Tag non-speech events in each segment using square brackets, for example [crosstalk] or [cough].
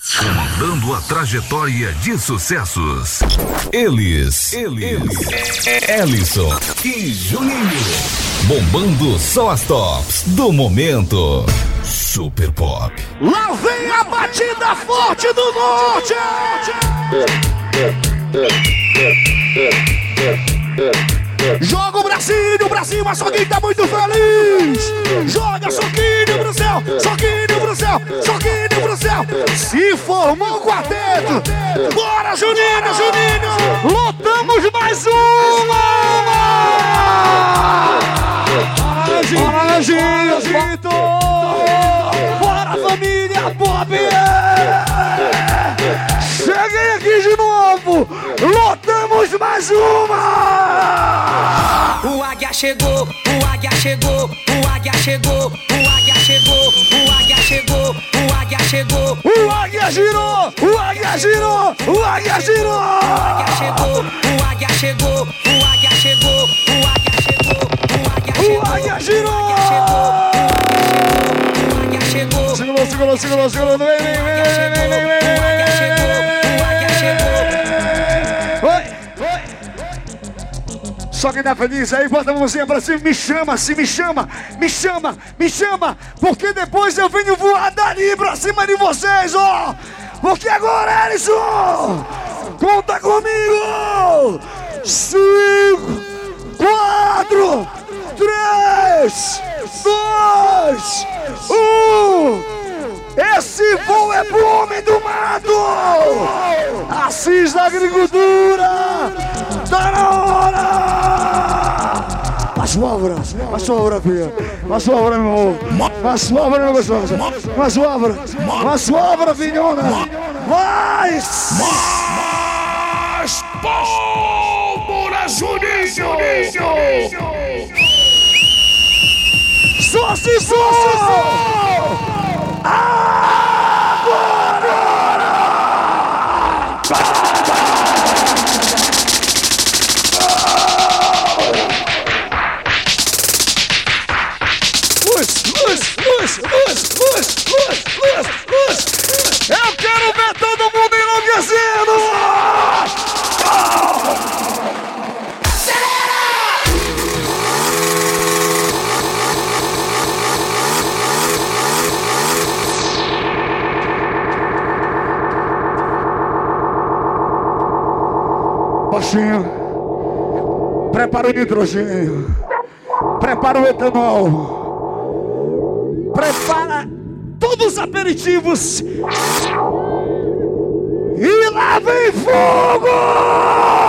Comandando a trajetória de sucessos. Eles, eles, Ellison e Juninho. Bombando só as tops do momento. Super Pop. Lá vem a batida forte do norte! Joga o bracinho pra cima, Soquinho tá muito feliz! Joga Soquinho pro céu, Soquinho pro céu, Soquinho pro céu! Se formou o quarteto! Bora, Juninho, Juninho! Lutamos mais uma! Bora, Anjinho, Uma! O águia chegou, o águia chegou, o águia chegou, o águia chegou, o águia chegou, o águia chegou. O águia girou! O águia girou! O águia girou! O águia chegou, o águia chegou, o águia chegou, o águia chegou, o águia chegou. O águia girou! O águia chegou. Segurou, segurou, segurou, segurou! Vem, vem, vem, vem, vem, vem, vem, Só quem tá feliz aí, bota a mãozinha pra cima, me chama, se me chama, me chama, me chama, porque depois eu venho voar dali pra cima de vocês, ó! Porque agora, Ellison, conta comigo! Cinco, quatro, três, dois, um! Esse voo é pro homem do mato! Assis da agricultura! Tá na hora! Mais pólvora, mais pólvora, filha. Mais pólvora, meu amor. Mais pólvora, meu gostoso. Mais pólvora, mais pólvora, filhona. Mais! Mais pólvora, Juninho! Só se for! 啊！Prepara o nitrogênio, prepara o etanol, prepara todos os aperitivos. E lá vem fogo!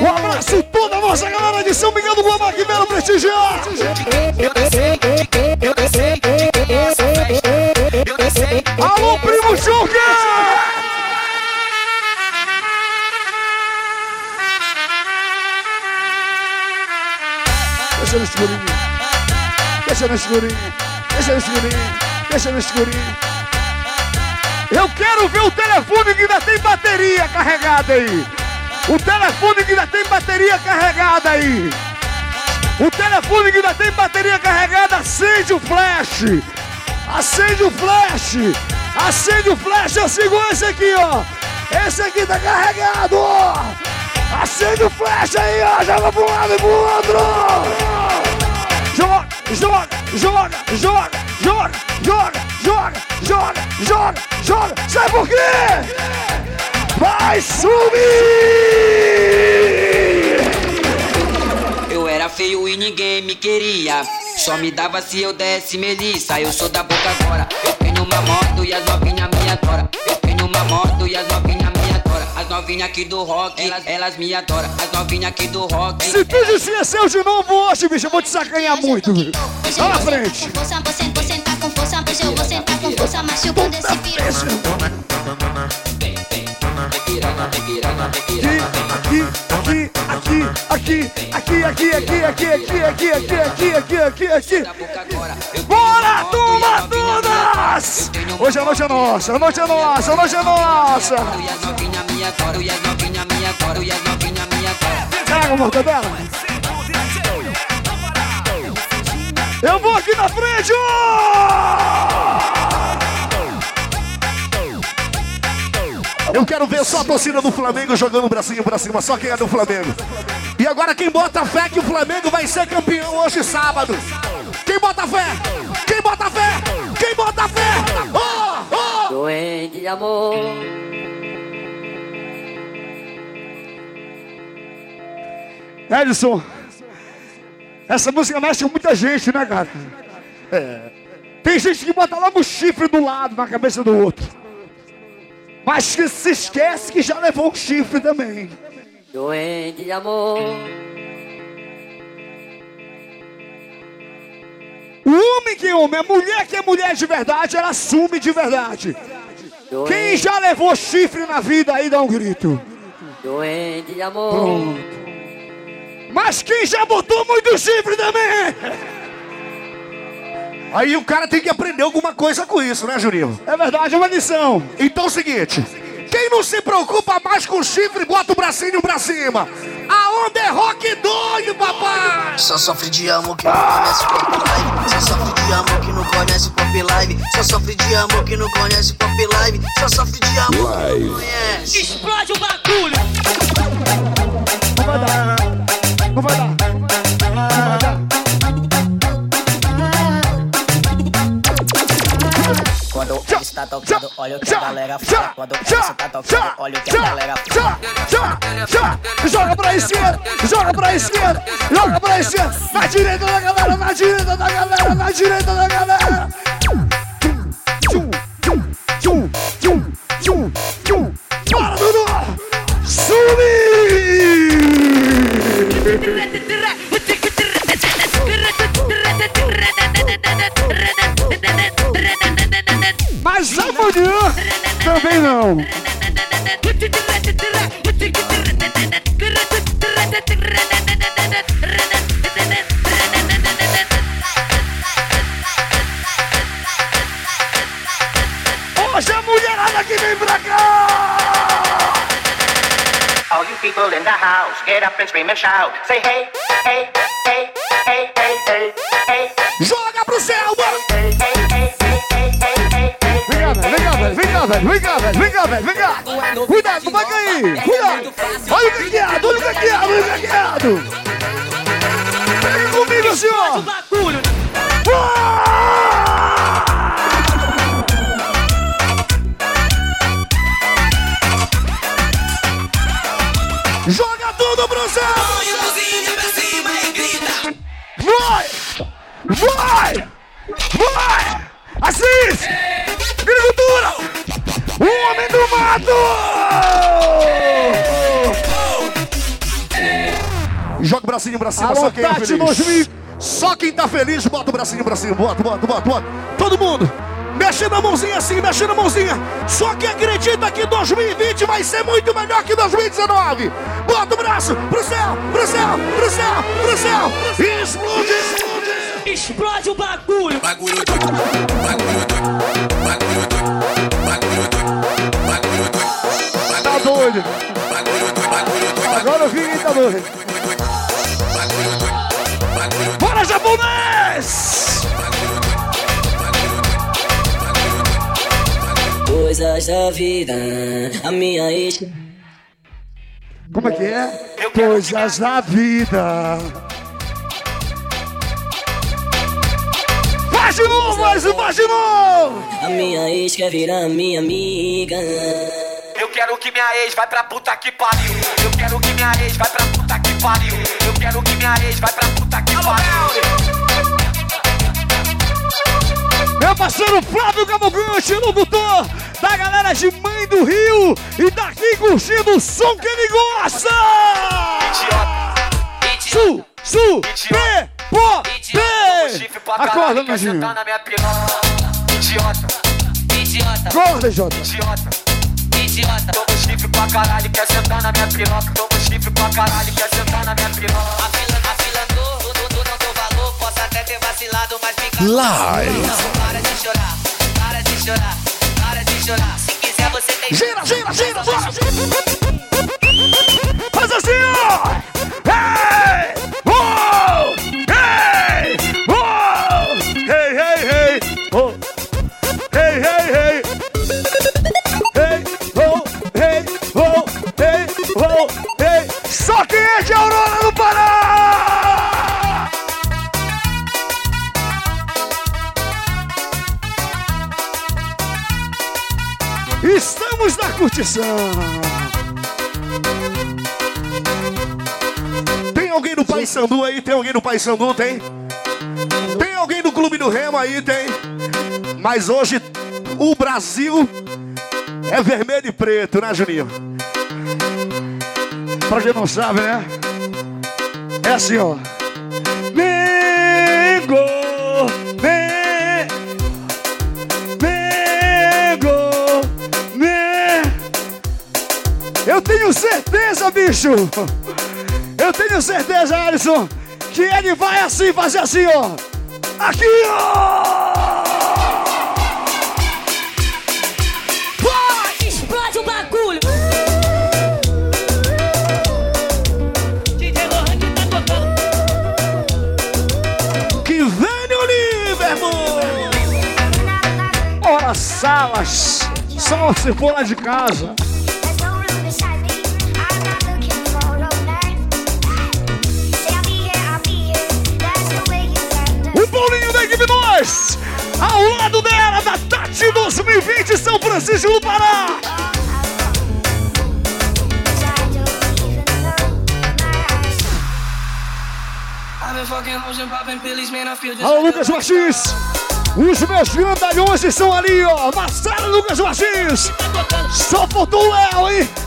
Um abraço toda a nossa galera de São Miguel do Guamá que vieram prestigiar! Alô, primo Joker! Deixa no escurinho. Deixa no escurinho. Deixa no escurinho. Deixa no escurinho. Eu quero ver o telefone que ainda tem bateria carregada aí. O telefone que ainda tem bateria carregada aí. O telefone que ainda tem bateria carregada, acende o flash. Acende o flash. Acende o flash. Eu sigo esse aqui, ó. Esse aqui tá carregado. Acende o flash aí, ó. Joga pro lado e pro outro. Joga, joga, joga, joga, joga, joga, joga, joga, joga, joga. Sabe por quê? Vai subir! Eu era feio e ninguém me queria. Só me dava se eu desse melissa. Eu sou da boca agora. Eu tenho uma moto e as novinhas me adoram. Eu tenho uma moto e as novinhas me adoram. As novinhas aqui do rock, elas, elas me adoram. As novinhas aqui do rock. Se tu disser seu de novo hoje, bicho, eu vou te sacanhar muito. Vai na frente. Com força, você, vou sentar com força, hoje eu vou sentar com força, machucando esse piru. Aqui, aqui, aqui, aqui, aqui, aqui, aqui, aqui, aqui, aqui, aqui, aqui, aqui, aqui, Bora, turma, todas! Eu tenho uma Hoje a noite é nossa, a noite é nossa, a noite é nossa. Traga, mortadela. Eu vou aqui na frente, ó! Eu quero ver só a torcida do Flamengo jogando o bracinho pra cima, só quem é do Flamengo. E agora quem bota fé que o Flamengo vai ser campeão hoje sábado. Quem bota fé? Quem bota fé? Quem bota fé? Ó, ó! Doente de amor. Edson, essa música mexe com muita gente, né, cara? É. Tem gente que bota logo o chifre do lado na cabeça do outro. Mas que se esquece que já levou um chifre também. Doente de amor. O homem que é homem, a mulher que é mulher de verdade, ela assume de verdade. Quem Doente, já levou chifre na vida aí dá um grito. doente de amor. Pronto. Mas quem já botou muito chifre também? Aí o cara tem que aprender alguma coisa com isso, né, Juninho? É verdade, é uma lição. Então é o seguinte: quem não se preocupa mais com chifre, bota o bracinho pra cima. A onda é rock doido, papai! Só sofre de amor que não conhece pop live. Só sofre de amor que não conhece pop live. Só sofre de amor que não conhece pop live. Só sofre de amor que não conhece. Explode o bagulho. Não vai dar. Não vai dar. Não vai dar. Ele está tocando, olha o que a galera Já, fala. Quando ele já, está tocando, olha o que a galera fala. Joga pra esquerda, joga pra esquerda, joga pra esquerda. Na direita da galera, na direita da galera, na direita da galera. Bora, Dudu! Subir! Não. Hoje a mulherada que vem pra cá! All you people in the house, get up and scream and shout. Say hey, hey, pra cima, Alô, só quem é feliz. 2000. Só quem tá feliz, bota o bracinho pra cima. Bota, bota, bota, bota. Todo mundo. Mexendo a mãozinha assim, mexendo a mãozinha. Só quem acredita que 2020 vai ser muito melhor que 2019. Bota o braço pro céu, pro céu, pro céu, pro céu. Explode, explode. Explode o bagulho. Bagulho doido, bagulho doido, bagulho doido, bagulho doido, bagulho doido. Tá doido. Bagulho doido, bagulho doido. Agora eu vi quem tá doido. Coisas da vida, a minha ex. Como é que é? Coisas da vida. Vai, de novo, mas vai de novo. A minha ex quer virar minha amiga. Eu quero que minha ex vai pra puta que pariu. Eu quero que minha ex vai pra puta que pariu. Eu quero que minha ex vai pra puta que pariu. Meu parceiro Flávio Cavalcante, locutor da galera de Mãe do Rio e daqui curtindo o som que ele gosta. Su, su, p, po, p. Acorda, Nandinho. Sentar na minha piroca. Idiota, Idiota, Acorda, Jota. idiota. idiota. Toma chifre pra caralho, quer sentar na minha piroca. Toma chifre pra caralho, quer sentar na minha piroca. A fila, a fila do, do, do, não dou valor. Posso até ter vacilado, mas fica. Live. Não, para de chorar, para de chorar, chorar. Se quiser, você tem. Gira, gira, gira, gira. Faz assim, ó. Curtição! Tem alguém no Pai Sandu aí? Tem alguém no Pai Sandu? Tem? Tem alguém no Clube do Remo aí? Tem? Mas hoje o Brasil é vermelho e preto, né, Juninho? Pra quem não sabe, né? É assim, ó. Eu tenho certeza, bicho. Eu tenho certeza, Alisson, que ele vai assim, fazer assim, ó. Aqui, ó. Vai, explode o bagulho. Que vem o Liverpool! Ora, salas. Só se for lá de casa. Paulinho da equipe 2. Ao lado dela, da Tati 2020, São Francisco do Pará. Alô, Lucas Martins. Os meus grandalhões estão ali, ó. Marcelo Lucas Martins. Só faltou o Léo, hein?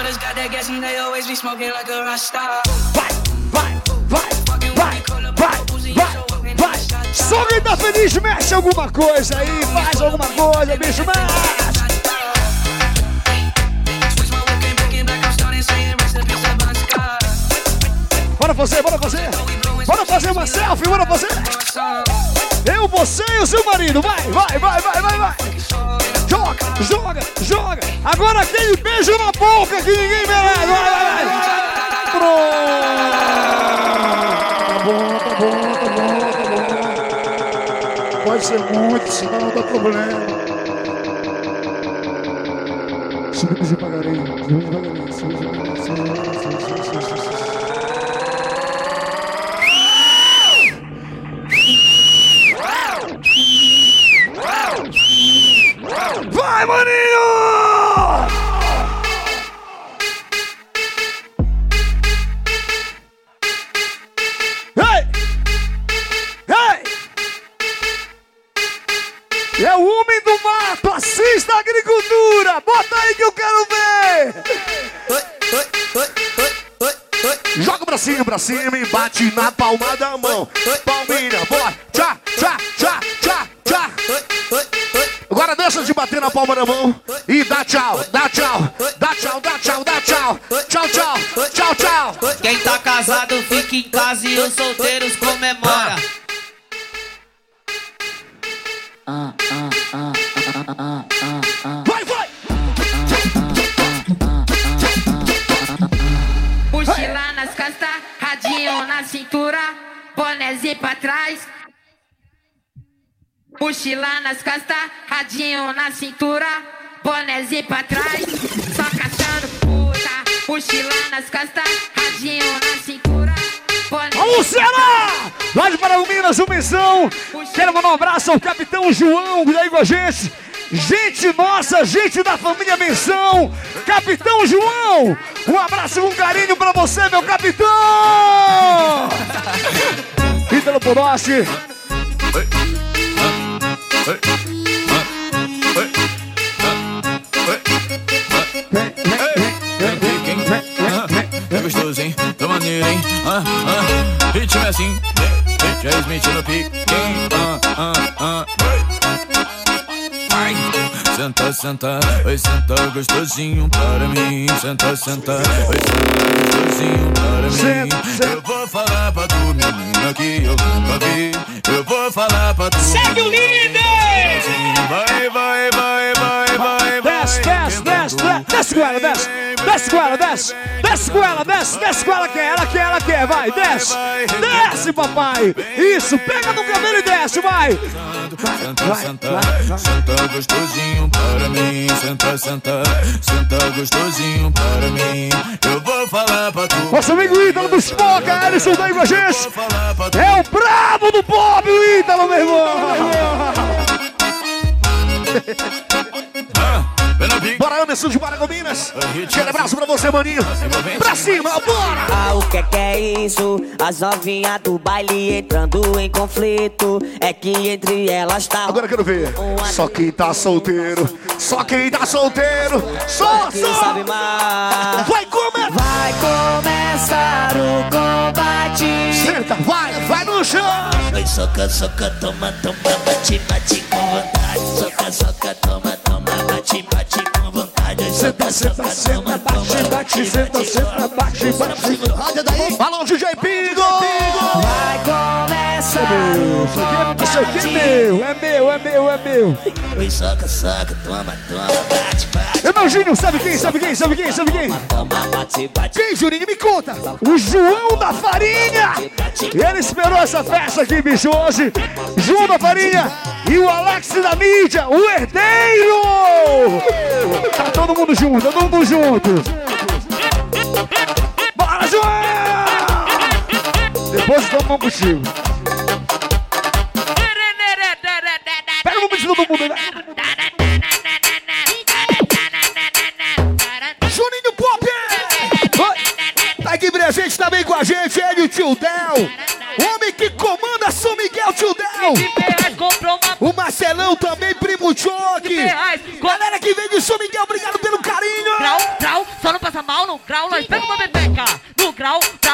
Brothers got that gas and they always be smoking like a rockstar. Vai, vai, vai, vai, vai, vai, vai. Só quem tá feliz mexe alguma coisa aí, faz alguma coisa, bicho, mexe. Bora fazer, bora fazer. Bora fazer uma selfie, bora fazer. Eu, você e o seu marido. Vai, vai, vai, vai, vai, vai. Joga, joga, joga. Agora aquele beijo na boca que ninguém merece. Vai, vai, vai. Pronto. Tá bom, tá bom. Pode ser muito, senão não dá problema. Subimos devagarinho, subimos devagarinho, subimos devagarinho. João, que aí com a gente. Gente nossa, gente da família Menção. Capitão João, um abraço com carinho pra você, meu capitão. Ítalo Podossi. Senta, senta, vai sentar gostosinho para mim. Senta, senta, vai sentar gostosinho para mim. Eu vou falar pra tu, menina, que eu nunca vi. Eu vou falar pra tu. Segue o líder! Vai, vai, vai, vai, vai, vai. Desce, desce, desce, desce, desce ela, desce. Desce com ela, desce. Desce com ela, desce, desce com ela, quer, ela quer, ela quer, vai, desce. Desce, papai. Isso, pega no cabelo e desce, vai. Senta, senta, senta gostosinho para mim. Senta, senta, senta gostosinho para mim. Eu vou falar pra tu. Nosso amigo Ítalo do Spoca, Alisson tá aí gente. É o brabo do pop, o Ítalo, meu irmão. [laughs] Bora, Anderson de Paragominas. Aquele abraço pra você, maninho. Pra cima, bora! Ah, o que é que é isso? As novinhas do baile entrando em conflito. É que entre elas tá. Agora eu quero ver. Só quem tá solteiro. Só quem tá solteiro. Só, só. sabe mais? Vai comer. Vai começar o combate. Senta, vai, vai no chão. Vai soca, soca, toma, toma, bate, bate com vontade. Soca, soca, toma, toma, bate, bate com vontade. Senta, senta, senta, bate, bate, senta, senta, bate, bate. Alô, DJ Pingo. Vai começar o Isso aqui é meu, é meu, é meu, é meu. Vai soca, soca, toma, toma, bate, bate. É meu Júnior, sabe quem, sabe quem, sabe quem, sabe quem? Toma, bate, bate. Quem, Juninho? Me conta. O João da Farinha. Ele esperou essa festa aqui, bicho, hoje. João da Farinha e o Alex da mídia, o herdeiro. Tá todo mundo junto, todo mundo junto. Bora, João! Depois toma um contigo. Todo mundo, né? Juninho Pop. Tá aqui presente também com a gente, ele o Tio Del. Homem que comanda São Miguel, Tio Del. O Marcelão também, primo Choque. Galera que vem de São Miguel, obrigado pelo carinho. grau, grau, só não passa mal no grau, nós pega uma bebeca. No grau, grau,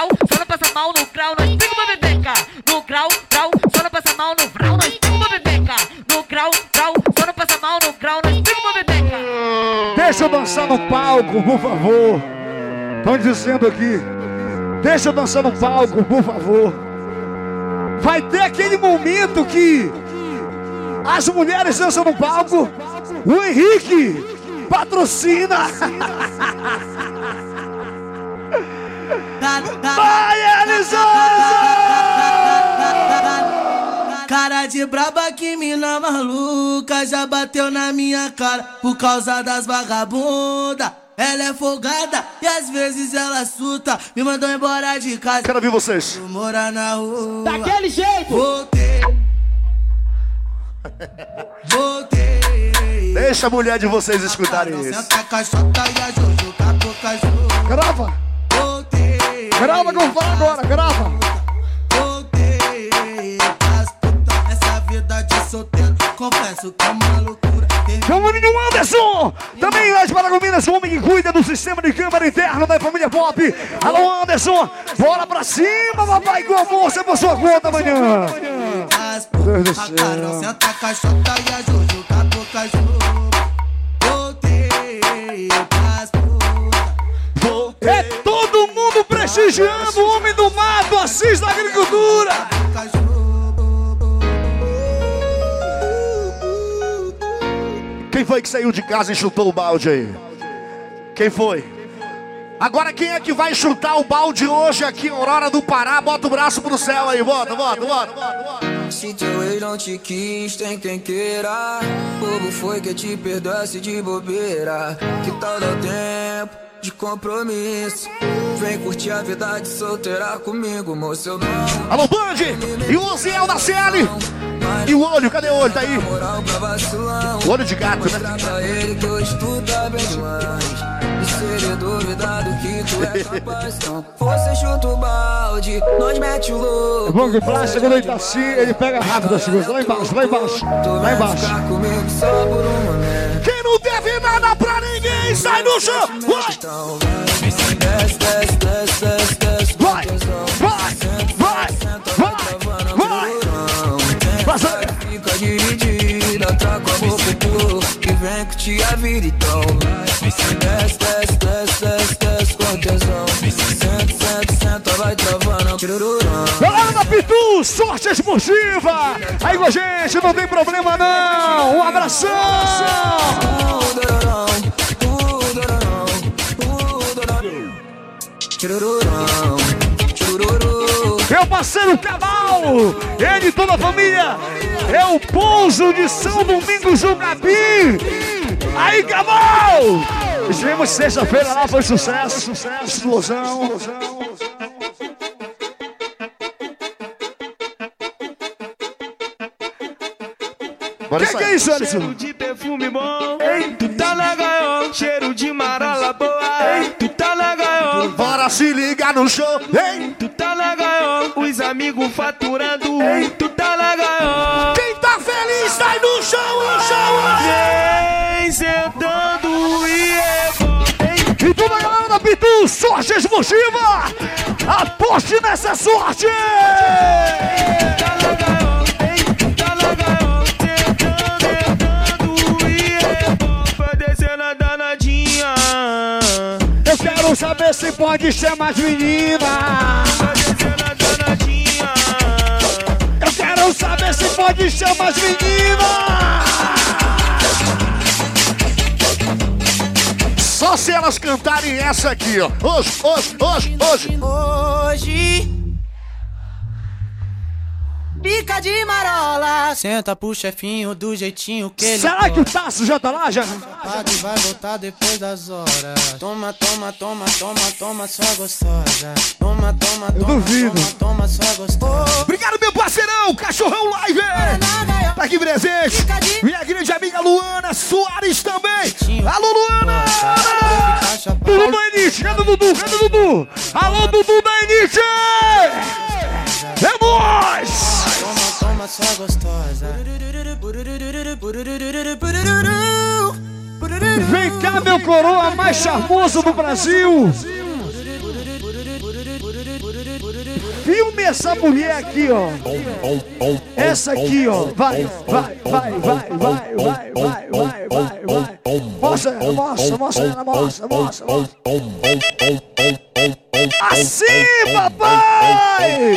Deixa eu dançar no palco, por favor. Estão dizendo aqui. Deixa eu dançar no palco, por favor. Vai ter aquele momento que as mulheres dançam no palco. O Henrique patrocina. Vai, Alisson! Cara de braba que mina maluca já bateu na minha cara por causa das vagabunda. Ela é folgada e às vezes ela suta. Me mandou embora de casa. Quero ver vocês. Vou morar na rua. Daquele jeito. Voltei. Voltei. Deixa a mulher de vocês escutarem isso. Senta a caixota e a Jojo com a boca junto. Grava. Voltei. Grava que eu vou falar agora, grava. Confesso que é uma loucura. Chama o menino Anderson! Também de Paragominas, o homem que cuida do sistema de câmara interno da família Pop. Alô, Anderson! Bora pra cima, papai, com amor, você por sua conta amanhã! As Deus do A céu. senta a caixota e a Jojo com a. É todo mundo prestigiando o homem do mato, Assis da agricultura! Quem foi que saiu de casa e chutou o balde aí? Quem foi? Agora quem é que vai chutar o balde hoje aqui Aurora do Pará? Bota o braço pro céu aí, bota, bota, bota, bota, bota. Se teu ex não te quis, tem quem queira. Bobo foi que te perdoasse de bobeira. Que tal dar tempo de compromisso. Vem curtir a vida de solteira comigo, moço. Eu não. Alô, Band! E o Oziel da CL! E o olho, cadê o olho? Tá aí. O olho de gato, né? Pra ele que tu é capaz, então você chuta o balde, nós mete o louco. Bom que ele tá assim, ele pega rápido as coisas. Lá embaixo, lá embaixo, lá embaixo. Quem não deve nada pra ninguém, sai do chão! Desce, desce, desce, desce, Passa! Fica dividida, traga a boca pro que vem curtir a vida, então. Desce, desce, desce, desce, desce com tesão. Senta, senta, senta, vai travando. Galera Pitu, sorte esportiva! Aí com a gente, não tem problema não! Um abração! Tirururão, tirururu. Meu parceiro Cabal, ele e toda a família, é o pouso de São Domingos do Gabi. Aí, Cabal! Estivemos sexta-feira lá, foi sucesso, sucesso, explosão. Bora Que que é isso, Alisson? Cheiro de perfume bom, tu tá na gaiola. Cheiro de marola boa, tu tá na gaiola. Bora se ligar no show, hein? Tu tá na gaiola, os amigos faturando, tu tá na gaiola. Quem tá feliz, sai no show, no show! Vem sentando e é. E toda a galera da Pitu, sorte esportiva! Aposte nessa sorte! Tá na gaiola, quero saber se pode ser mais menina! Eu quero saber se pode ser mais menina! Só se elas cantarem essa aqui, ó. Hoje, hoje, hoje, hoje. Hoje. Pica de marola. Senta pro chefinho do jeitinho que ele Será que o. Tasso já tá lá, já? Paga e vai voltar depois das horas. Toma, toma, toma, toma, toma, sua gostosa. Toma, toma, toma, duvido. toma, toma, sua gostosa. Obrigado, meu parceirão, Cachorrão Live! Tá aqui presente. Minha grande amiga Luana Soares também. Alô, Luana! Dudu da Enite, cadê Dudu? Cadê Dudu? Alô, Dudu da Enite! É nóis! Toma, toma, sua gostosa. Vem cá, meu coroa mais charmoso do Brasil! Filme essa mulher aqui, ó. Essa aqui, ó. Vai, vai, vai, vai, vai, vai, vai, vai, vai, vai. Mostra, mostra, mostra mostra, mostra, mostra. Assim, papai!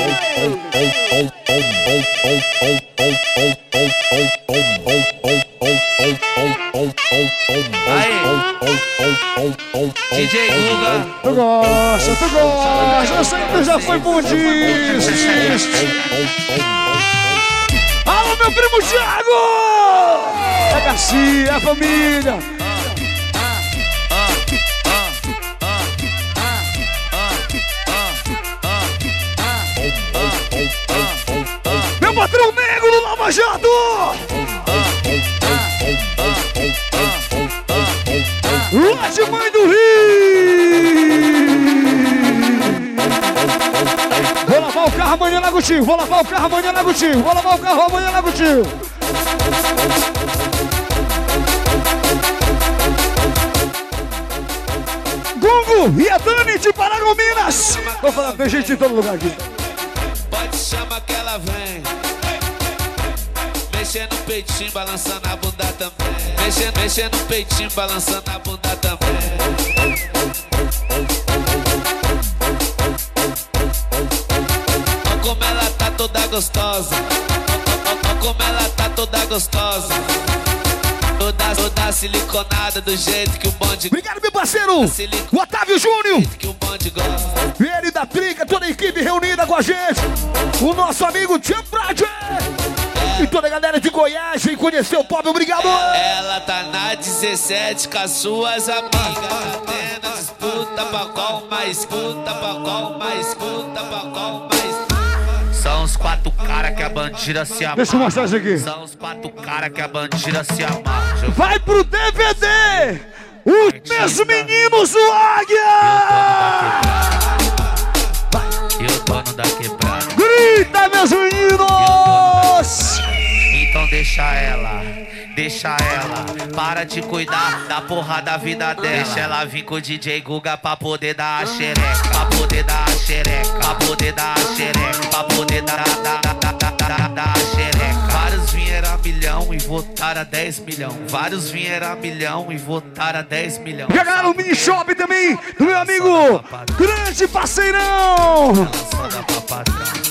DJ Guga. Tu gosta, tu gosta, eu sei que tu já foi bom disso. Alô, meu primo Thiago! É Garcia, é a família. Negro do Lava Jato! Lá de Mãe do Rio! Vou lavar o carro amanhã na Gutinho, vou lavar o carro amanhã na Gutinho, vou lavar o carro amanhã na Gutinho. Gungo e a Dani de Paragominas. Vou falar, tem gente em todo lugar aqui. Pode chamar que ela vem. Mexendo no peitinho, balançando a bunda também. Mexendo, mexendo no peitinho, balançando a bunda também. Olha como ela tá toda gostosa. Olha como ela tá toda gostosa. Toda, toda siliconada do jeito que o bonde Obrigado, meu parceiro! O Otávio Júnior! que o bonde gosta. Ele da Trica, toda a equipe reunida com a gente. O nosso amigo Tia Prade. E toda a galera de Goiás vem conhecer o pop, obrigado! Ela tá na 17 com as suas amigas. Tendo disputa pra qual mais escuta, pra qual mais escuta, pra qual mais. São os quatro cara que a bandida se amarra. Deixa eu mostrar isso aqui. São os quatro cara que a bandida se amarra. Vai pro DVD! Os meus meninos do Águia! E o dono da quebrada. Grita, meus meninos! Deixa ela, deixa ela. Para de cuidar da porra da vida dela. Deixa ela vir com o DJ Guga pra poder dar a xereca. Pra poder dar a xereca. Pra poder dar a xereca. Pra poder dar, dar, dar, dar, dar, dar, a xereca. Vários vieram a milhão e votaram a 10 milhão. Vários vieram a milhão e votaram a 10 milhão. A galera no mini shop também, do meu amigo, grande parceirão! Só dá pra patrão.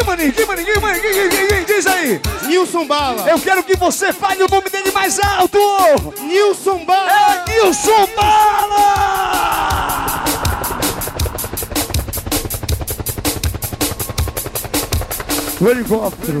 Quem, maninho, quem, maninho, quem, maninho, quem, quem, quem, quem, diz aí! Nilson Bala! Eu quero que você fale o nome dele mais alto! Nilson Bala! É Nilson Bala! O helicóptero.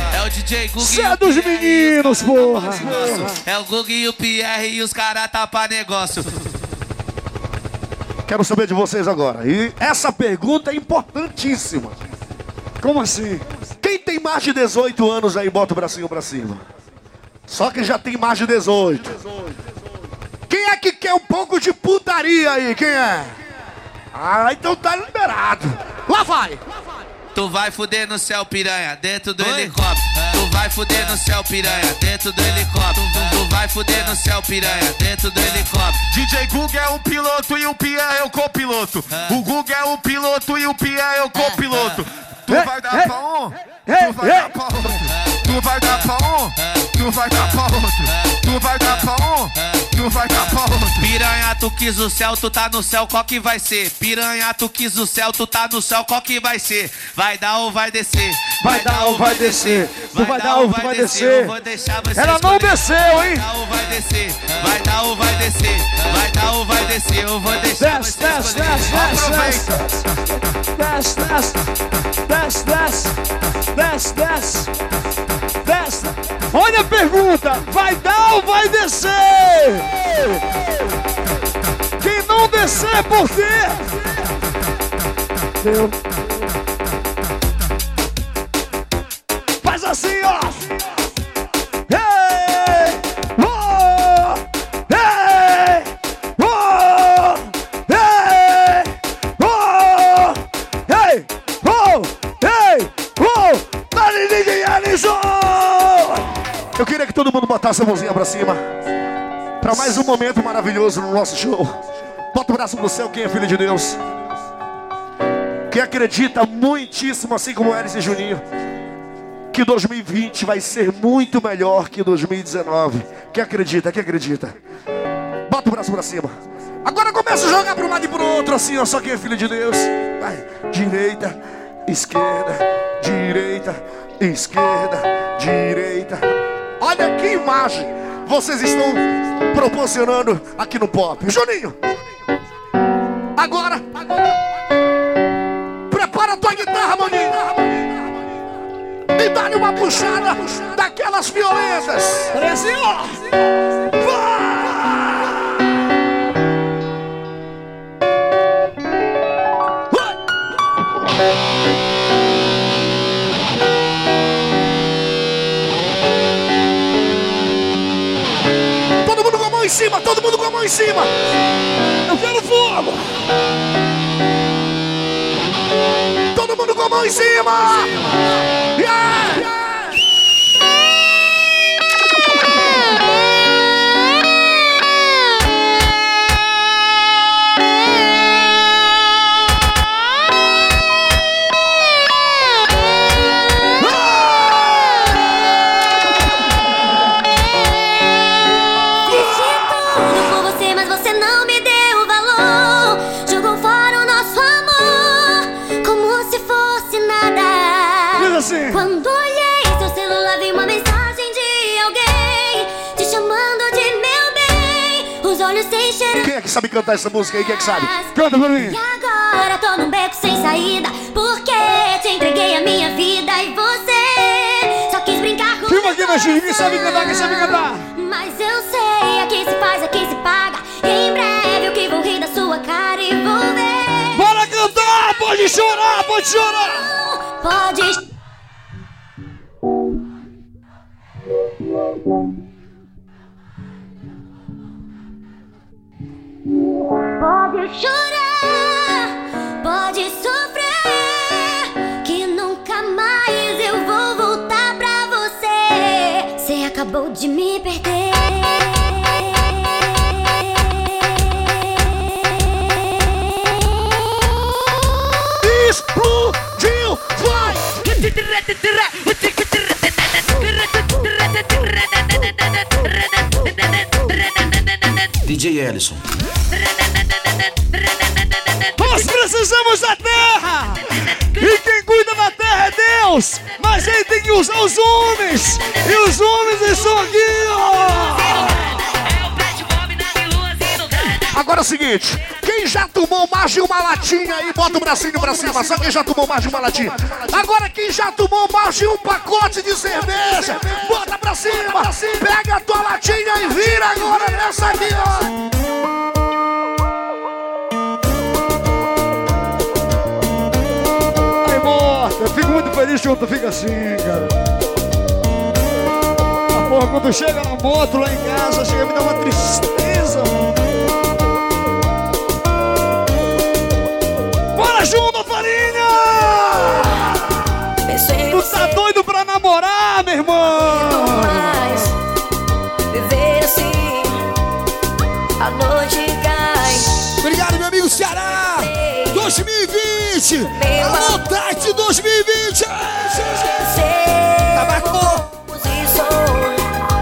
DJ Cê é dos Pierre. meninos, porra. É o Guga e o Pierre e os caras tá pra negócio. Quero saber de vocês agora. E essa pergunta é importantíssima. Como assim? Quem tem mais de 18 anos aí, bota o bracinho pra cima. Só quem já tem mais de 18. Quem é que quer um pouco de putaria aí? Quem é? Ah, então tá liberado. Lá vai. Tu vai fuder no céu, piranha, dentro do helicóptero. Tu vai fuder no céu, piranha, dentro do helicóptero. Tu vai fuder no céu, piranha, dentro do helicóptero. DJ Guga é o piloto e o Pierre é o copiloto. O Guga é o piloto e o Pierre é o copiloto. Tu vai dar pra um, tu vai dar pra outro. Tu vai dar pra um, tu vai dar pra outro. Tu vai dar pra um, tu vai outro. Ah, piranha, tu quis o céu, tu tá no céu, qual que vai ser? Piranha, tu quis o céu, tu tá no céu, qual que vai ser? Vai dar ou vai descer? Vai, vai dar ou vai descer? Tu vai dar ou vai, vai descer? Ela não desceu, hein? Vai dar ou vai descer? Vai dar ou vai descer? Vai dar ou vai descer? Eu vou deixar desce, desce, desce, Aproveita. Desce, desce, desce, desce, desce, desce. Olha a pergunta, vai dar ou vai descer? Quem não descer, por quê? Deu. Todo mundo botasse a mãozinha pra cima. Pra mais um momento maravilhoso no nosso show. Bota o braço no céu, quem é filho de Deus. Quem acredita muitíssimo, assim como Elis e Juninho, que 2020 vai ser muito melhor que 2019. Quem acredita, quem acredita? Bota o braço pra cima. Agora começa a jogar para um lado e pro outro, assim, ó. Só quem é filho de Deus. Vai. Direita, esquerda, direita, esquerda, direita. Olha que imagem vocês estão proporcionando aqui no pop. Juninho. Agora, prepara a tua guitarra, maninho. E dá-lhe uma puxada daquelas violentas. Parece, ó. Todo cima, todo mundo com a mão em cima. Eu quero fogo. Todo mundo com a mão em cima. Yeah! Sabe cantar essa música aí? Quem é que sabe? Canta pra mim. E agora tô num beco sem saída. Porque te entreguei a minha vida e você só quis brincar comigo. Filma aqui, Nojinho. Quem sabe cantar, quem sabe cantar. Mas eu sei, aqui se faz, aqui se paga. Em breve eu que vou rir da sua cara e vou ver. Bora cantar! Pode chorar, pode chorar! Pode. Pode de me perder. Explodiu, vai! DJ Ellison. Nós precisamos da terra! E quem cuida da terra é Deus! Mas tem que usar os homens! E os homens estão aqui, ó! Agora é o seguinte, quem já tomou mais de uma latinha aí, bota o bracinho pra cima, só quem já tomou mais de uma latinha. Agora quem já tomou mais de um pacote de cerveja, bota pra cima, pega a tua latinha e vira agora nessa aqui, ó. Muito feliz quando tu fica assim, cara. Ah, porra, quando chega na moto lá em casa, chega a me dar uma tristeza. Bora junto, farinha! Tu tá doido pra namorar, meu irmão? Viver assim, a noite cai. Obrigado, meu amigo Ceará! 2020! Tati 2020! Tabaco!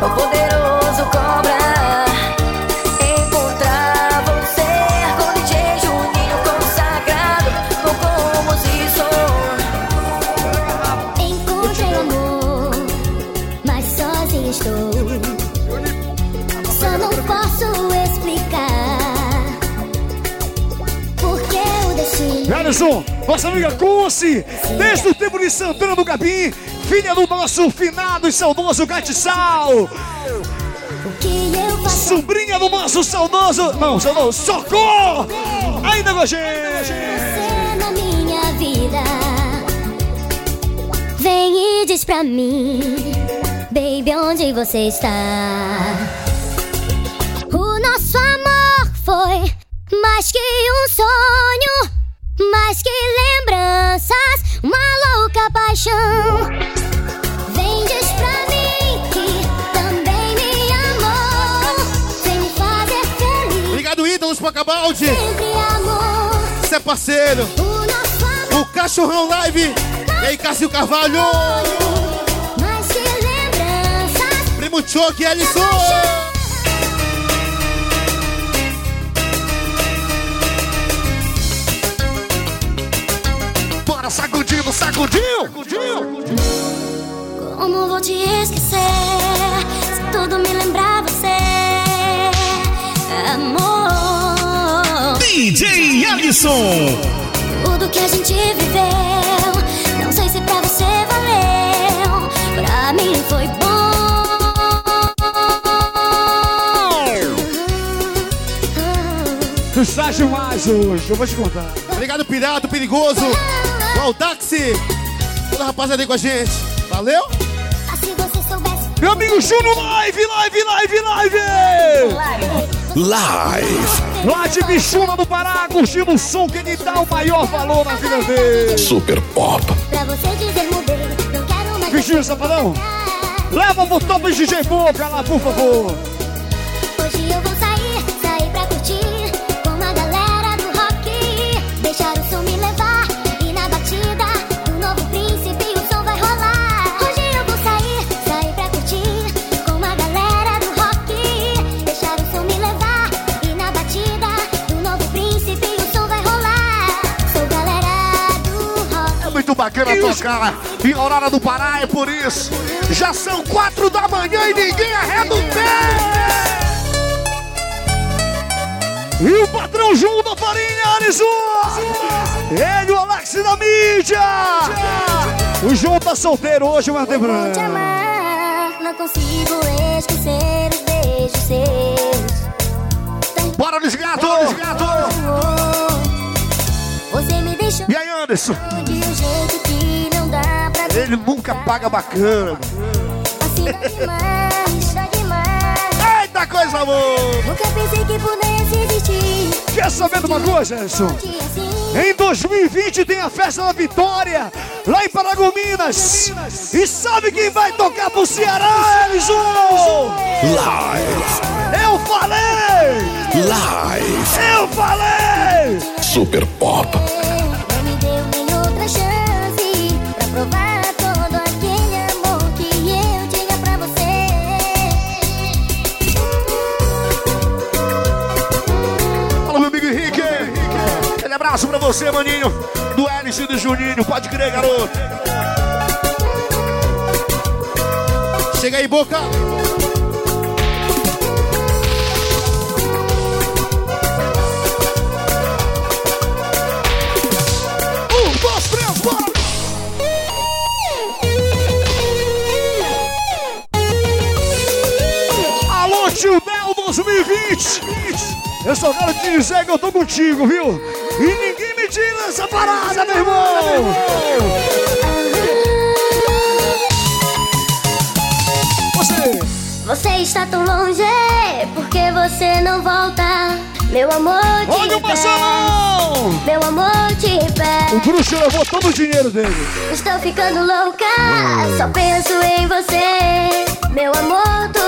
O poderoso cobra Encontrar você com DJ Juninho consagrado O compositor Encontrei o amor, mas sozinha estou. Só não posso explicar porque o destino. Nossa amiga Cussi, desde o tempo de Santana do Capim, filha do nosso finado e saudoso faço Sobrinha do nosso saudoso. Não, saudoso, socorro! Ainda gente! você na minha vida. Vem e diz pra mim, baby, onde você está? O nosso amor foi mais que um sonho, mais que lembranças, uma louca paixão. Vem diz pra mim que também me amou, vem me fazer feliz. Obrigado, ídolos Pacabaldi! Sempre amor, Você é parceiro! o Cachorrão Live! E aí, Cássio Carvalho! Mais que lembranças, Primo Choque, Ellison! Bora, sacudindo, sacudiu! como vou te esquecer? Se tudo me lembrar você, amor. DJ Ellison! Tudo que a gente viveu, não sei se pra você valeu. Pra mim foi bom. Está demais hoje, eu vou te contar. Obrigado, Pirata, Perigoso! O Aldaxi! Toda a rapaziada aí com a gente! Valeu? Se você soubesse. Meu amigo Juno Live, live, live, live! Live. Lá de Bichuna do Pará, curtindo o som que lhe dá o maior valor na vida dele. Super Pop. Pra. Bichinho Safadão, leva pro top DJ Boca lá, por favor. Bacana tocar. E a hora do Pará é por isso. Já são quatro da manhã e ninguém arreda o pé. E o patrão João da Farinha, Alisson! Ele, o Alex da mídia! O João tá solteiro hoje, mas tem Vou te problema. amar, não consigo esquecer os beijos seus. Bora, Luiz Gato! Luiz Gato! Você me E aí, Anderson? de um jeito que não dá pra Ele nunca paga bacana. Assim. Eita coisa boa! Nunca pensei que pudesse existir. Quer saber de uma coisa, Anderson? Em 2020 tem a festa da Vitória, lá em Paragominas. E sabe quem vai tocar pro Ceará, Alisson? Live. Eu falei! Live. Eu falei! Super Pop. Abraço pra você, maninho. Do Hélice e do Juninho. Pode crer, garoto. Chega aí, boca. Um, dois, três, bora! Alô, Tio Del 2020! Eu só quero te dizer que eu tô contigo, viu? E ninguém me tira essa parada, meu irmão! Você! Você está tão longe, porque você não volta? Meu amor te Olha o Marcelão! Meu amor te O pede. bruxo levou todo o dinheiro dele. Estou ficando louca, só penso em você. Meu amor, tu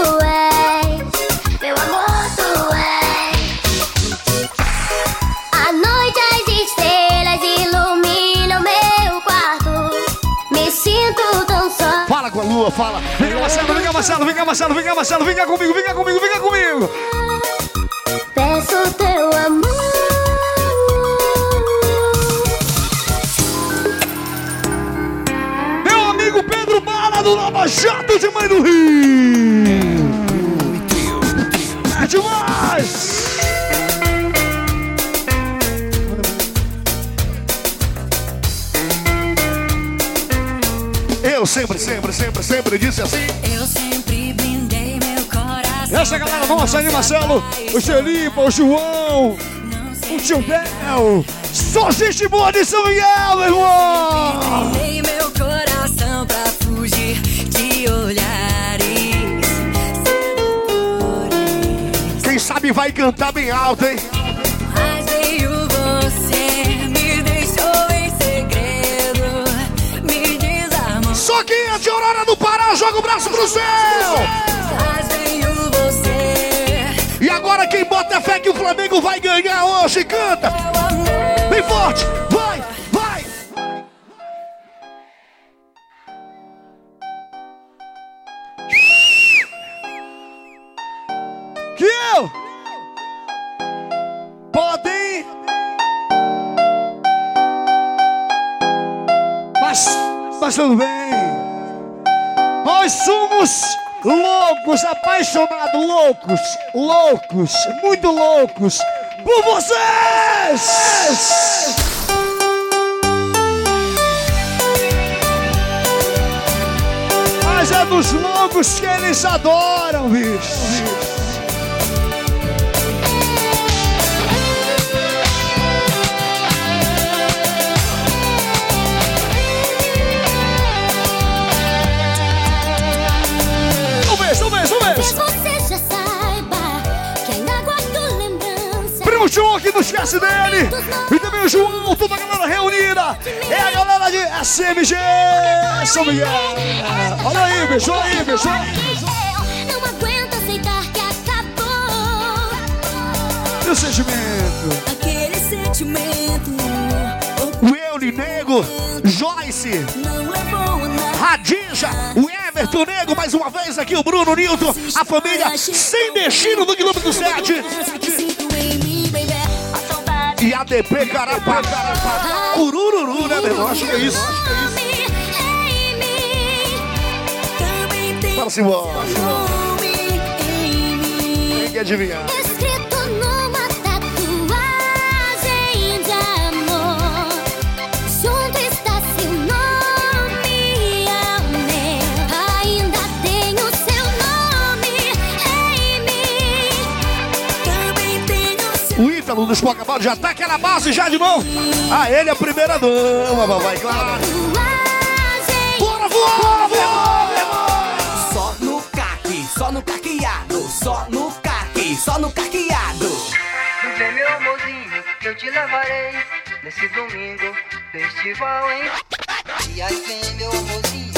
Fala com a lua, fala. Vem cá, Marcelo, vem cá, Marcelo, vem cá, Marcelo, vem cá, Marcelo, vem cá comigo, vem cá comigo, vem cá comigo! Peço teu amor. Meu amigo Pedro Bala do Lava Jato de Mãe do Rio! É demais! Sempre, sempre, sempre, sempre disse assim. Eu sempre brindei meu coração. Essa galera nossa aí, Marcelo, o Xeripa, o João, o Tio Del, só gente boa de São Miguel, meu irmão! Brindei meu coração pra fugir de olhares. Quem sabe vai cantar bem alto, hein? É de Aurora do Pará joga o braço pro céu! E agora quem bota fé que o Flamengo vai ganhar hoje, canta! Bem forte! Loucos, loucos, muito loucos por vocês! Mas é dos loucos que eles adoram, bicho. João aqui, não esquece dele. E também o João, toda a galera reunida. É a galera de SMG São Miguel. Olha aí, bicho, olha aí, bicho. Não aguento aceitar que acabou. E o sentimento? aquele sentimento. O Euli Nego, Joyce, Não a nada. Radija, o Everton Nego, mais uma vez aqui o Bruno Nilton, a família sem destino do quilômetro 7. E ADP Carapá. Curururu, né, meu irmão? Acho que é isso. Que é bora. Quem quer adivinhar? Dos Pokémon já tá aquela base já de novo. Ah, ele é a primeira dama, papai, claro. Bora voar, voar, Só no caque, só no caqueado, só no caque, só no caqueado. Vem meu amorzinho, que eu te levarei nesse domingo, festival, hein? E aí vem meu amorzinho,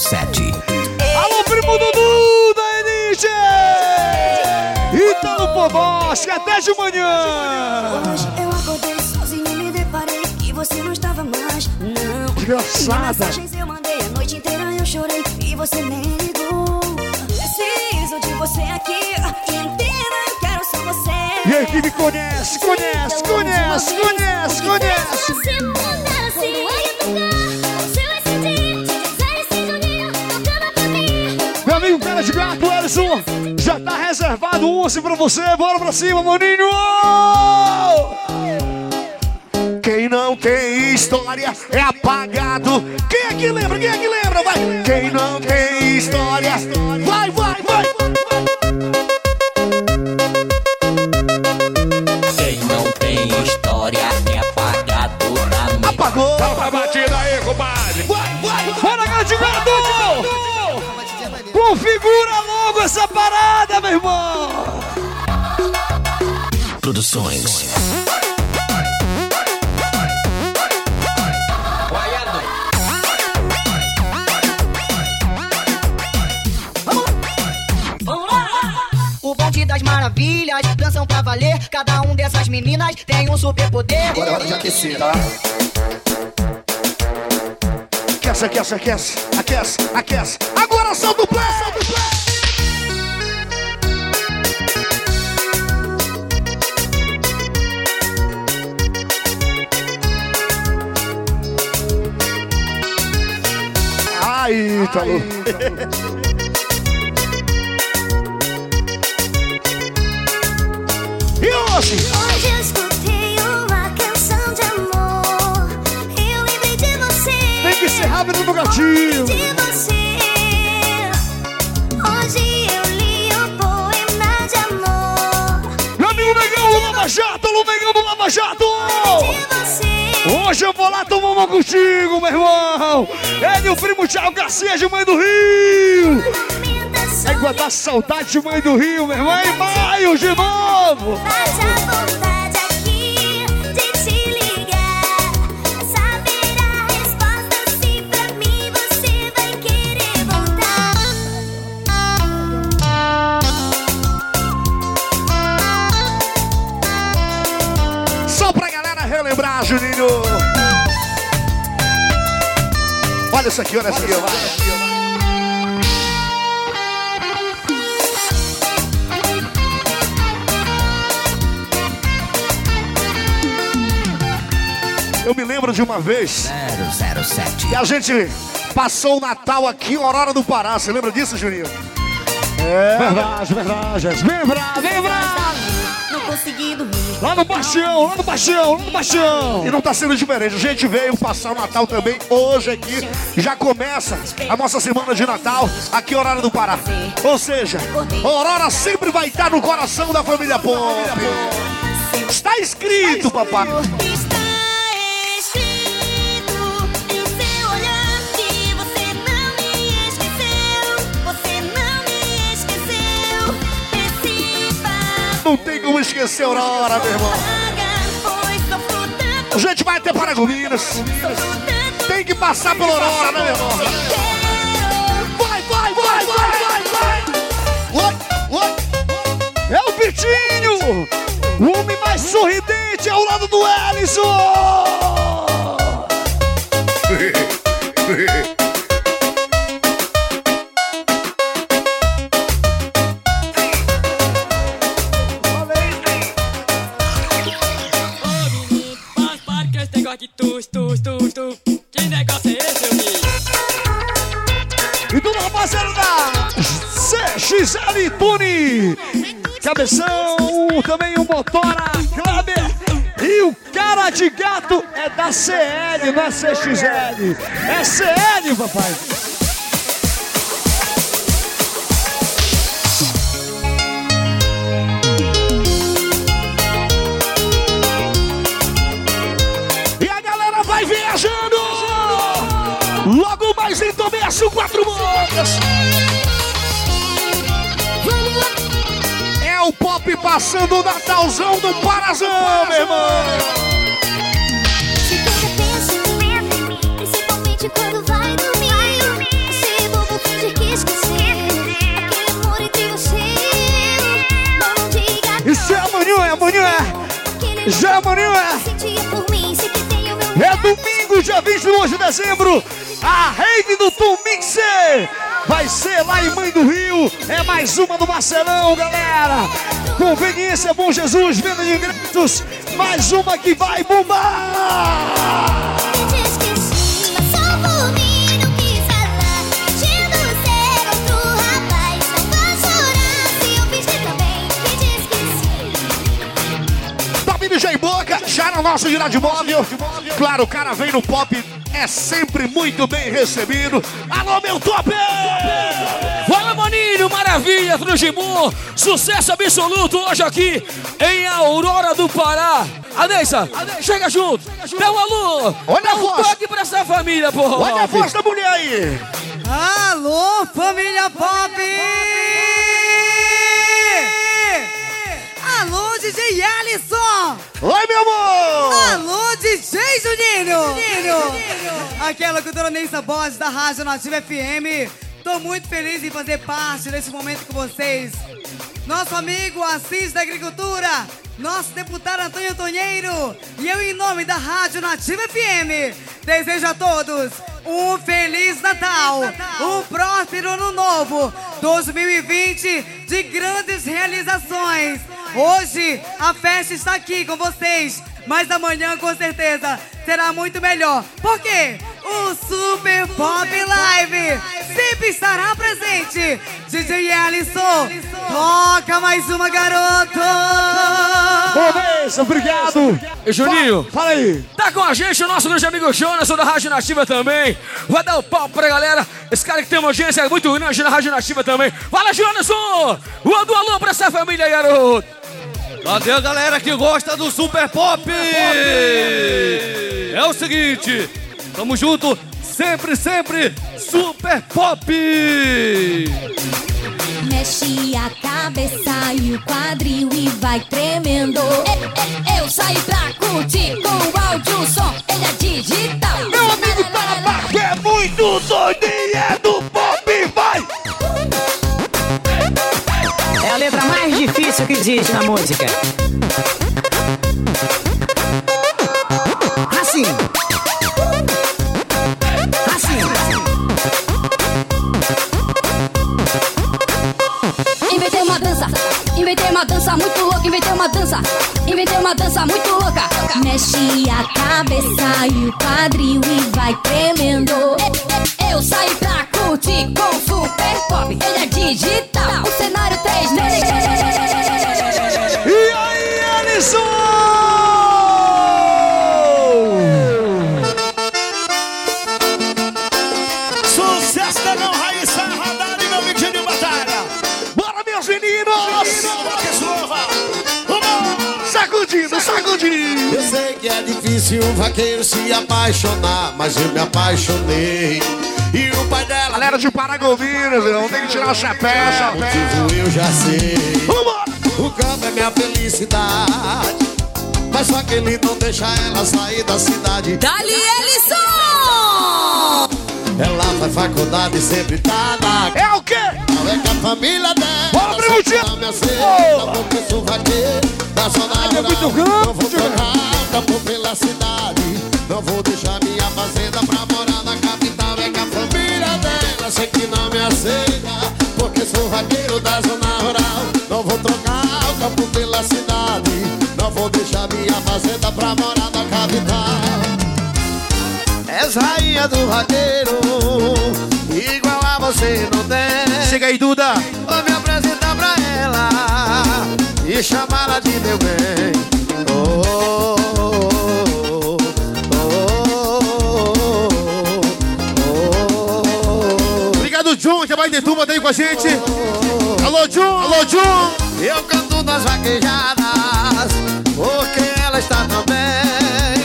007. Alô, primo Dudu da Elite! Ítalo Pobosca, até de manhã! Hoje eu acordei sozinho e me deparei que você não estava mais. Não. Desgraçada. Mensagens eu mandei a noite inteira, eu chorei e você nem ligou. Preciso de você aqui inteira, eu quero só você. E a equipe conhece, conhece, conhece, conhece, conhece! Se De gato, Ellison, já tá reservado um assim pra você, bora pra cima, maninho! Quem não tem história é apagado. Quem é que lembra? Quem é que lembra? Vai! Quem não tem história, vai, vai, vai! Quem não tem história é apagado mim. Apagou! Dá pra batida aí, compadre! Configura logo essa parada, meu irmão! Produções. O bonde das maravilhas, dançam pra valer. Cada um dessas meninas tem um superpoder. Agora é hora de aquecer, tá? Aquece, aquece, aquece, aquece, aquece. Agora solta o play, solta o play! Aí, Ítalo. E hoje? Hoje Ser rápido no gatinho! De você Hoje eu li um poema de amor Meu amigo Negão do Lava Jato, alô Negão do Lava Jato! Hoje eu vou lá tomar uma contigo, meu irmão! Ele e o primo Thiago Garcia de Mãe do Rio! É aguentar saudade de Mãe do Rio, meu irmão! Em maio de novo! Bate Olha isso aqui, olha isso aqui. Vai. Eu me lembro de uma vez 007. que a gente passou o Natal aqui em Aurora do Pará. Você lembra disso, Juninho? É. Verdade, verdade. Lembra, lembra! Não consegui dormir. Lá no Bastião, lá no Bastião, lá no Bastião! E não tá sendo diferente. A gente veio passar o Natal também hoje aqui. Já começa a nossa semana de Natal aqui Aurora do Pará. Ou seja, Aurora sempre vai estar no coração da família Pop. Está escrito, papai. Como esquecer a Aurora, meu irmão. A gente vai até Paragominas. Tem que passar pela Aurora, né, meu irmão? Vai, vai, vai, vai, vai, vai. É o Pitinho! O homem mais sorridente ao lado do Ellison! Motora, Kleber. E o cara de gato é da CL, não é CXL. É CL, papai. E a galera vai viajando! Logo mais em Tomeço, quatro bocas! Pop passando o Natalzão do Parazão, meu irmão! Principalmente quando vai dormir. Esse bobo que esqueceu. Aquele amor entre você e eu. Não diga Isso é amanhã, é amanhã! Já é amanhã! meu É domingo, dia 22 de dezembro, a rave do Tom Mixer vai ser lá em Mãe do Rio. É mais uma do Marcelão, galera. Conveniência Bom Jesus, venda de ingressos. Mais uma que vai bombar. Top DJ Boca, já no nosso Girard Móvel. Claro, o cara vem no pop, é sempre muito bem recebido. Alô, meu top! Maravilha, Trujimu, sucesso absoluto hoje aqui em Aurora do Pará. Aneissa, chega junto, dá um alô, Olha dá a um voz. toque pra essa família, porra. Olha a voz da mulher aí! Alô, família Pop! Alô, DJ Alisson! Oi, meu amor! Alô, DJ Juninho! Juninho! Aquela cultura Neissa Borges da Rádio Nativa FM. Tô muito feliz em fazer parte desse momento com vocês. Nosso amigo Assis da Agricultura, nosso deputado Antônio Tonheiro e eu, em nome da Rádio Nativa FM, desejo a todos um Feliz Natal, um próspero Ano Novo, 2020 de grandes realizações. Hoje a festa está aqui com vocês, mas amanhã com certeza será muito melhor. Por quê? O Super Pop Live sempre estará presente. DJ Alisson, toca mais uma garoto. Beleza, obrigado. E Juninho, fala aí. Tá com a gente o nosso grande amigo Jonathan da Rádio Nativa também. Vai dar o pau pra galera. Esse cara que tem uma audiência muito grande na Rádio Nativa também. Fala, Jonathan! Manda um alô pra essa família garoto. Cadê a galera que gosta do Super Pop? É o seguinte, tamo junto, sempre, sempre, Super Pop! Mexe a cabeça e o quadril e vai tremendo. Eu, saí pra curtir com o áudio som, ele é digital. Meu amigo que é muito doido e é do difícil que existe na música. Assim. Assim. Inventei uma dança, inventei uma dança muito louca, inventei uma dança, inventei uma dança muito louca. Mexe a cabeça e o quadril e vai tremendo. É difícil um vaqueiro se apaixonar, mas eu me apaixonei. E o pai dela. Galera de Paragominas, não tem que tirar o chapéu, O motivo eu já sei. O campo é minha felicidade. Mas só que ele não deixa ela sair da cidade. Dali Ellison! Ela faz faculdade e sempre tá na. É o quê? Não é que a família dela. Bora, Tio! não me aceita, porque eu sou vaqueiro. Da zona rural. Não vou trocar o campo pela cidade. Não vou deixar minha fazenda pra morar na capital. É que a família dela sei que não me aceita. Porque sou vaqueiro da zona rural. Não vou trocar o campo pela cidade. Não vou deixar minha fazenda pra morar na capital. És rainha do vaqueiro. Igual a você não tem. Chega aí, Duda. Vou me apresentar e chamá-la de meu bem. Obrigado, John, que é mais de turma, tá aí com a gente. Alô, John. Alô, John. Eu canto nas vaquejadas, porque ela está também.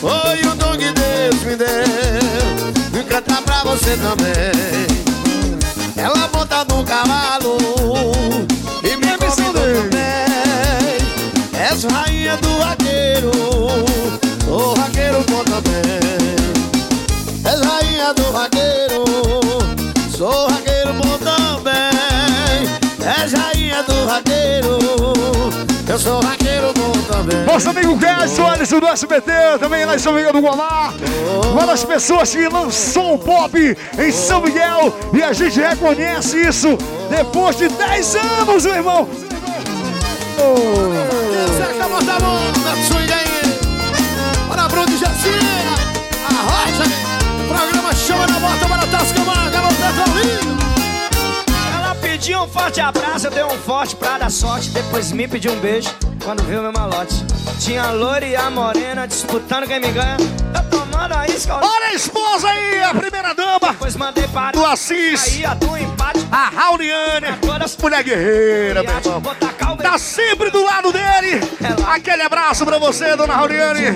Foi o dom que Deus me deu, vim cantar pra você também. Ela monta no cavalo Do vaqueiro, eu sou vaqueiro bom também. Nosso amigo Gerson, Alisson do SBT, também lá em São Miguel do Guamá. Uma das pessoas que lançou o pop em São Miguel. E a gente reconhece isso depois de 10 anos, meu irmão. Aí. Bora, Bruno e Jacinha. Forte abraço, eu dei um forte pra dar sorte. Depois me pediu um beijo quando viu meu malote. Tinha a loira e a morena disputando quem me ganha. Eu tomando a isca. Esposa aí, a primeira dama. Do Assis. A do empate. A Rauliane, mulher guerreira, meu irmão. Tá sempre do lado dele. Aquele abraço pra você, dona Rauliane.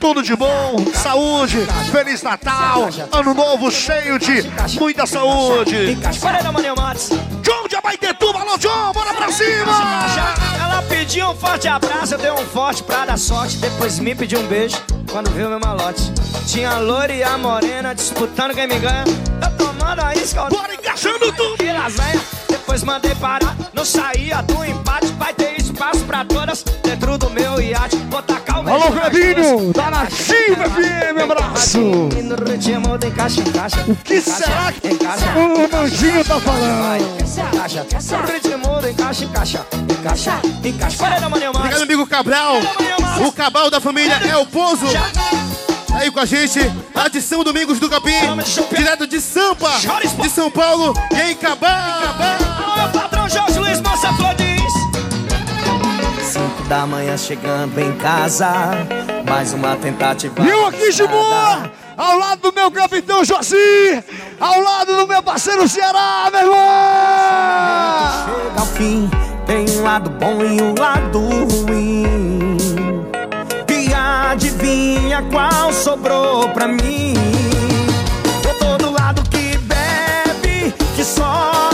Tudo de bom, saúde, Feliz Natal, Ano Novo cheio de muita saúde. John de Abaitetuba, alô John, bora pra cima! Ela pediu um forte abraço, eu dei um forte pra dar sorte. Depois me pediu um beijo quando viu meu malote. Tinha a loira e a morena disputando quem me ganha. Eu tomando a isca. Bora encaixando tudo! Depois mandei parar, não saía do empate. Vai ter espaço pra todas dentro do meu iate. Vou tacar o meu Alô, Clebinho, tá na Chiva FM, abraço. O que será que o Nandinho tá falando? Encaixa, ritmo encaixa, encaixa, encaixa, encaixa. Da manhã, Obrigado, amigo Cabral. O cabal da família é o Pouso. Aí com a gente, a edição Domingos do Capim, direto de Sampa, de São Paulo, e em Cabal. Meu patrão Jorge Luiz Moça Flores. Cinco da manhã chegando em casa, mais uma tentativa. E eu aqui, Gibor, ao lado do meu capitão Josi, ao lado do meu parceiro Ceará, meu irmão! Chega ao fim, tem um lado bom e um lado ruim. Adivinha qual sobrou pra mim? Eu tô do lado que bebe, que sofre,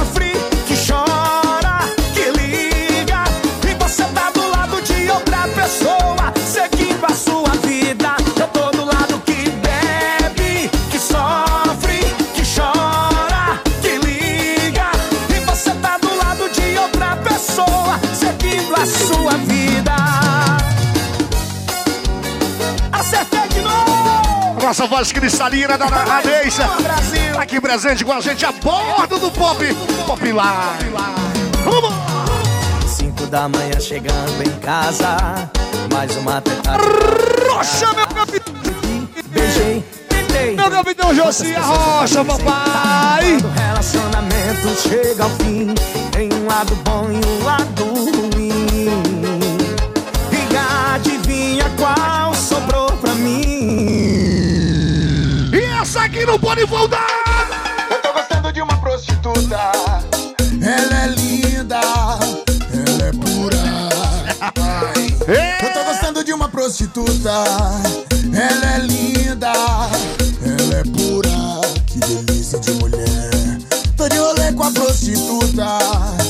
Nossa voz cristalina da Radeixa. Tá aqui presente com a gente a bordo do Pop. Pop Live. Vamos! Cinco da manhã chegando em casa, mais uma tentativa. Rocha, meu capitão! Beijei, tentei. Meu capitão Josi Rocha, papai! O relacionamento chega ao fim, tem um lado bom e um lado ruim. E aqui não pode voltar! Eu tô gostando de uma prostituta. Ela é linda, ela é pura. Ai. Eu tô gostando de uma prostituta. Ela é linda, ela é pura. Que delícia de mulher. Tô de rolê com a prostituta.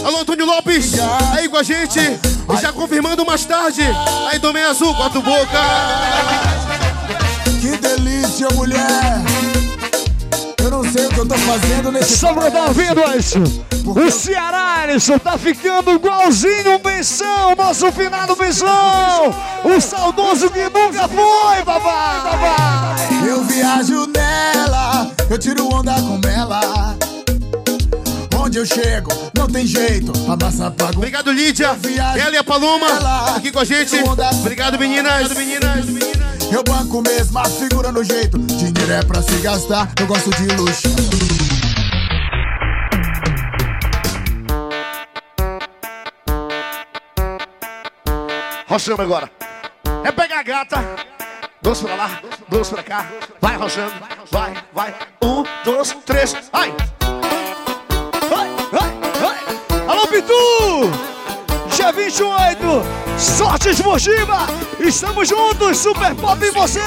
Alô, Antônio Lopes, aí com a gente, e já confirmando mais tarde. Aí, Tomé Azul, quatro boca. Que delícia, mulher. Eu eu tô fazendo nesse Só pra tá ouvindo isso. O Ceará, Alisson, tá ficando igualzinho o Benção, nosso finado Benção. O saudoso que nunca foi, papai, papai. Eu viajo nela, eu tiro onda com ela. Onde eu chego, não tem jeito, a massa paga. Obrigado, Lídia. Ela e a Paloma aqui com a gente. Obrigado, meninas. meninas. Eu banco mesmo, a figura no jeito. Dinheiro é pra se gastar, eu gosto de luxo. Rochando agora. É pegar a gata. Dois pra lá, dois pra cá. Vai rochando. Vai, vai. Um, dois, três. Ai! Vai, vai, vai. Alô, Pitu! Dia 28, sorte esportiva! Estamos juntos, Super Pop e você!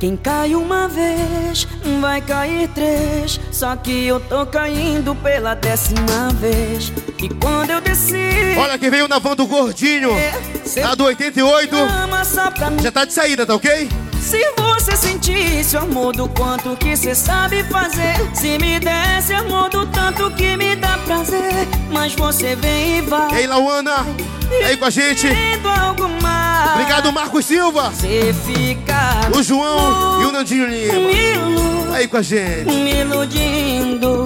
Quem cai uma vez, vai cair três. Só que eu tô caindo pela décima vez. E quando eu desci. Olha quem veio na van do gordinho. Na do 88. Já tá de saída, tá ok? Se você sentisse o amor do quanto que cê sabe fazer Se me desse amor do tanto que me dá prazer Mas você vem e vai E aí, Lauana? E aí com a gente? Obrigado, Marcos Silva. Você fica O João e o Nandinho Lima. Aí com a gente. me iludindo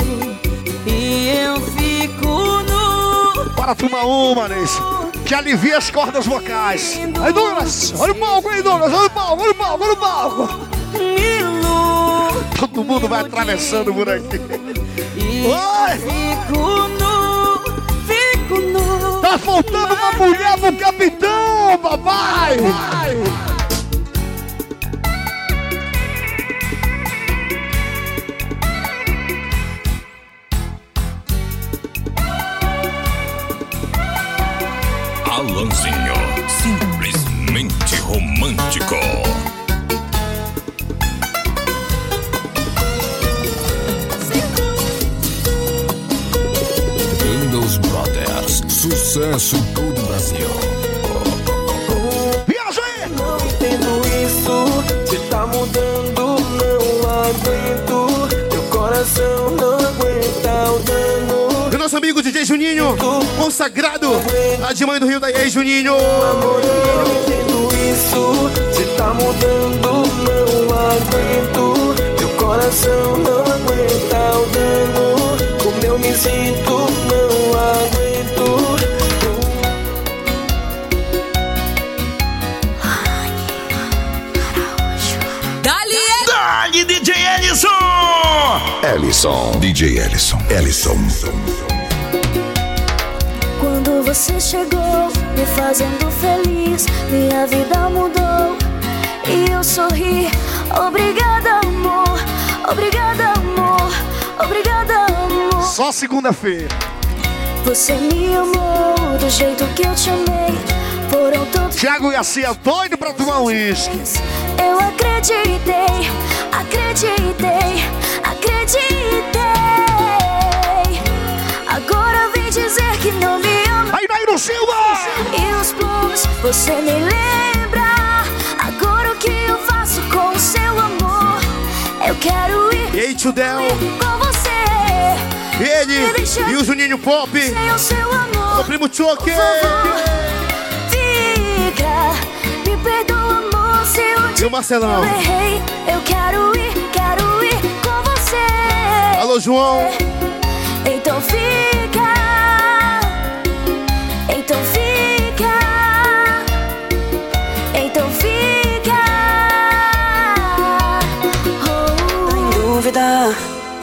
E eu fico nu Para tomar uma, Nesse. Que alivia as cordas vocais. Aí, Douglas, olha o palco aí, Douglas, olha o palco, olha o palco, olha o palco. Todo mundo vai atravessando por aqui. Oi! Fico nu, fico nu Tá faltando uma mulher pro capitão, papai! Alanzinho. Em todo o Brasil. Viaja aí! Não entendo isso, se tá mudando, não aguento. Meu coração não aguenta o dano. E nosso amigo DJ Juninho, consagrado, lá de mãe do Rio da Ei, Juninho. Amor, eu não entendo isso, se tá mudando, não aguento. Meu coração não aguenta o dano. Como eu me sinto, não aguento. Ellison. DJ Ellison. Ellison. Quando você chegou, me fazendo feliz, minha vida mudou e eu sorri. Obrigada, amor. Obrigada, amor. Obrigada, amor. Só segunda-feira. Você me amou do jeito que eu te amei. Foram tantos. Thiago Garcia, doido pra tomar um uísque. Eu acreditei, acreditei, acreditei. Agora vem dizer que não me ama. Aí, Nairo Silva! E os planos, você me lembra. Agora o que eu faço com o seu amor? Eu quero ir Ei, tio Del. com você. Ele e o Juninho Pop. Sem o seu amor. Meu primo Choque. Fica, me perdoa, amor, se um E o Marcelão. eu errei. Eu quero ir, quero ir. Alô, João. Então fica, então fica, então fica. Tá em dúvida,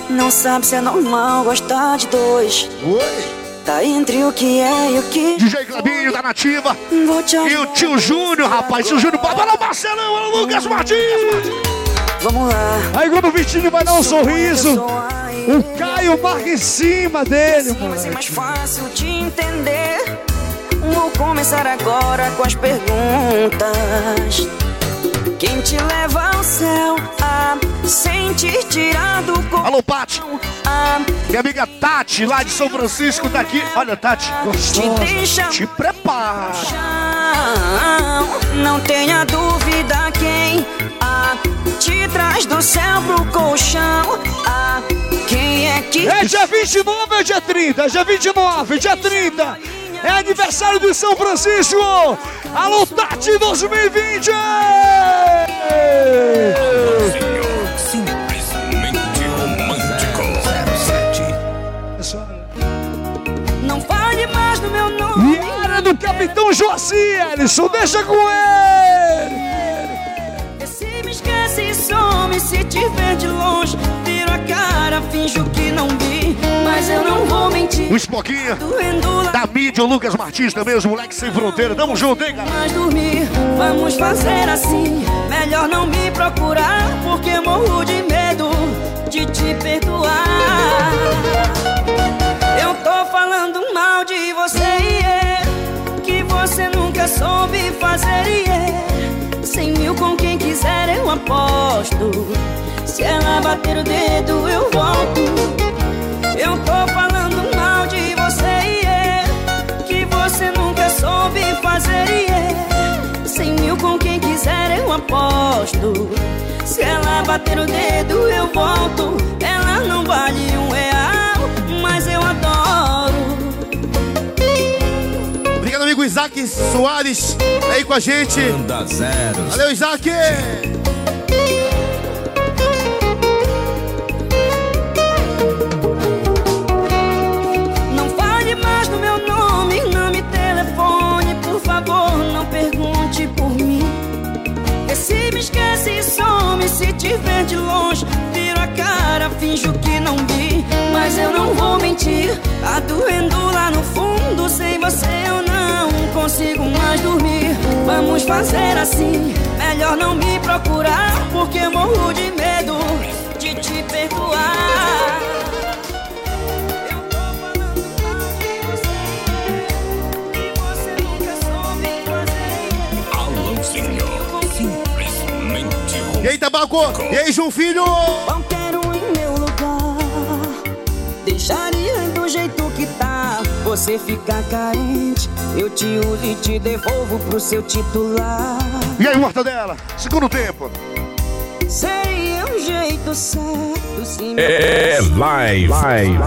não sabe se é normal gostar de dois. Oi! Tá entre o que é e o que. DJ Clabinho da Nativa. E o tio Júnior, rapaz. Tio Júnior, olha o Marcelão, o Lucas Martins. Vamos lá. Aí quando o Vitinho vai dar um sorriso, o Caio marca em cima dele, Vai ser mano. mais fácil de entender. Vou começar agora com as perguntas. Quem te leva ao céu a sentir tirado? Alô, Pati. Minha amiga Tati, lá de São Francisco, tá aqui. Olha, Tati, gostosa. deixa- Te prepara. Não tenha dúvida quem de trás do céu pro colchão. Ah, quem é que. É dia 29 é dia 30? É dia 29, dia 30. É aniversário de São Francisco. Alô, Tati 2020. Simplesmente romântico. 07. Não fale mais do meu nome. E era do Capitão Joaci, Ellison. Deixa com ele. Se e some, se te ver de longe, viro a cara, finjo que não vi, mas eu não vou mentir. O Espoquinha, da mídia, o Lucas Martins também, os moleques sem fronteira. Tamo junto, hein, cara? mais dormir, vamos fazer assim. Melhor não me procurar, porque morro de medo de te perdoar. Eu tô falando mal de você e é que você nunca soube fazer e é. Cem mil com quem quiser eu aposto. Se ela bater o dedo eu volto. Eu tô falando mal de você e é que você nunca soube fazer e é. Cem mil com quem quiser eu aposto. Se ela bater o dedo eu volto. Ela não vale um real, mas eu adoro. Amigo Isaac Soares, aí com a gente. Valeu, Isaac! Não fale mais do meu nome, não me telefone, por favor, não pergunte por mim. Vê se me esquece e some, se te ver de longe, viro a cara, finjo que não vi. Mas eu não vou mentir, tá doendo lá no fundo, sem você eu não consigo mais dormir. Vamos fazer assim, melhor não me procurar, porque morro de medo de te perdoar. Alôzinho. Simplesmente romântico. E aí, Tabaco? E aí, João Filho? Você fica carente Eu te uso e te devolvo pro seu titular E aí, Mortadela? Segundo tempo. Seria um jeito certo se me É live. live.